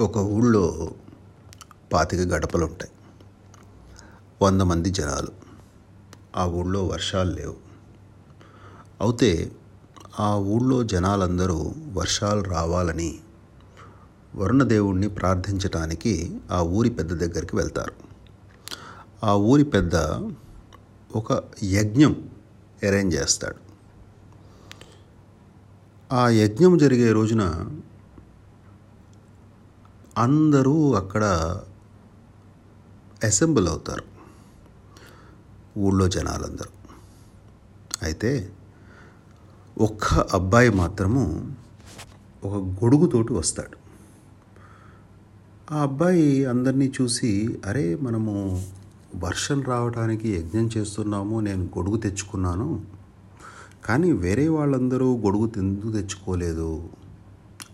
ఒక ఊళ్ళో పాతిక గడపలు ఉంటాయి వంద మంది జనాలు. ఆ ఊళ్ళో వర్షాలు లేవు. అయితే ఆ ఊళ్ళో జనాలందరూ వర్షాలు రావాలని వరుణదేవుణ్ణి ప్రార్థించటానికి ఆ ఊరి పెద్ద దగ్గరికి వెళ్తారు. ఆ ఊరి పెద్ద ఒక యజ్ఞం అరేంజ్ చేస్తాడు. ఆ యజ్ఞం జరిగే రోజున అందరూ అక్కడ అసెంబుల్ అవుతారు. ఊళ్ళో జనాలందరూ. అయితే ఒక్క అబ్బాయి మాత్రము ఒక గొడుగుతోటి వస్తాడు. ఆ అబ్బాయి అందరినీ చూసి అరే మనము వర్షం రావడానికి యజ్ఞం చేస్తున్నాము నేను గొడుగు తెచ్చుకున్నాను. కానీ వేరే వాళ్ళందరూ గొడుగు ఎందుకు తెచ్చుకోలేదు.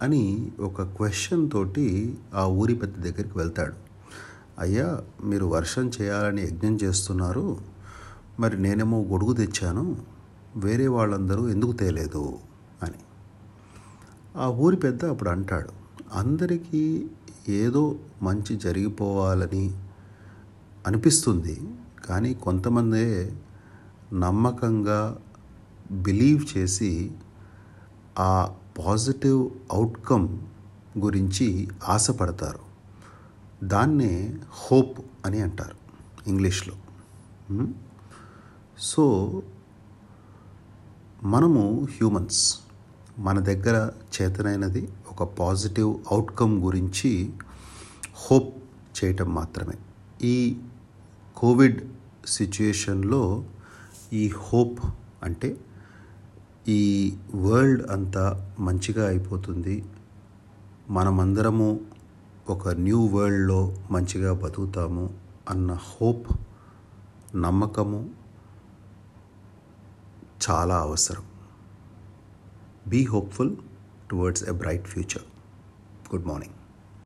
అని ఒక క్వశ్చన్ తోటి ఆ ఊరి పెద్ద దగ్గరికి వెళ్తాడు. అయ్యా మీరు వర్షం చేయాలని యజ్ఞం చేస్తున్నారు. మరి నేనేమో గొడుగు తెచ్చాను. వేరే వాళ్ళందరూ ఎందుకు తేలేదు? అని. ఆ ఊరి పెద్ద అప్పుడు అంటాడు అందరికీ ఏదో మంచి జరిగిపోవాలని అనిపిస్తుంది. కానీ కొంతమందే నమ్మకంగా బిలీవ్ చేసి ఆ పాజిటివ్ అవుట్కమ్ గురించి ఆశపడతారు. దాన్నే హోప్ అని అంటారు ఇంగ్లీష్లో. సో మనము హ్యూమన్స్. మన దగ్గర చేతనైనది ఒక పాజిటివ్ అవుట్కమ్ గురించి హోప్ చేయటం మాత్రమే. ఈ కోవిడ్ సిచ్యుయేషన్లో ఈ హోప్ అంటే ఈ వరల్డ్ అంతా మంచిగా అయిపోతుంది. మనమందరము ఒక న్యూ వరల్డ్లో మంచిగా బతుకుతాము అన్న హోప్ నమ్మకము చాలా అవసరం. Be hopeful towards a bright future. Good morning.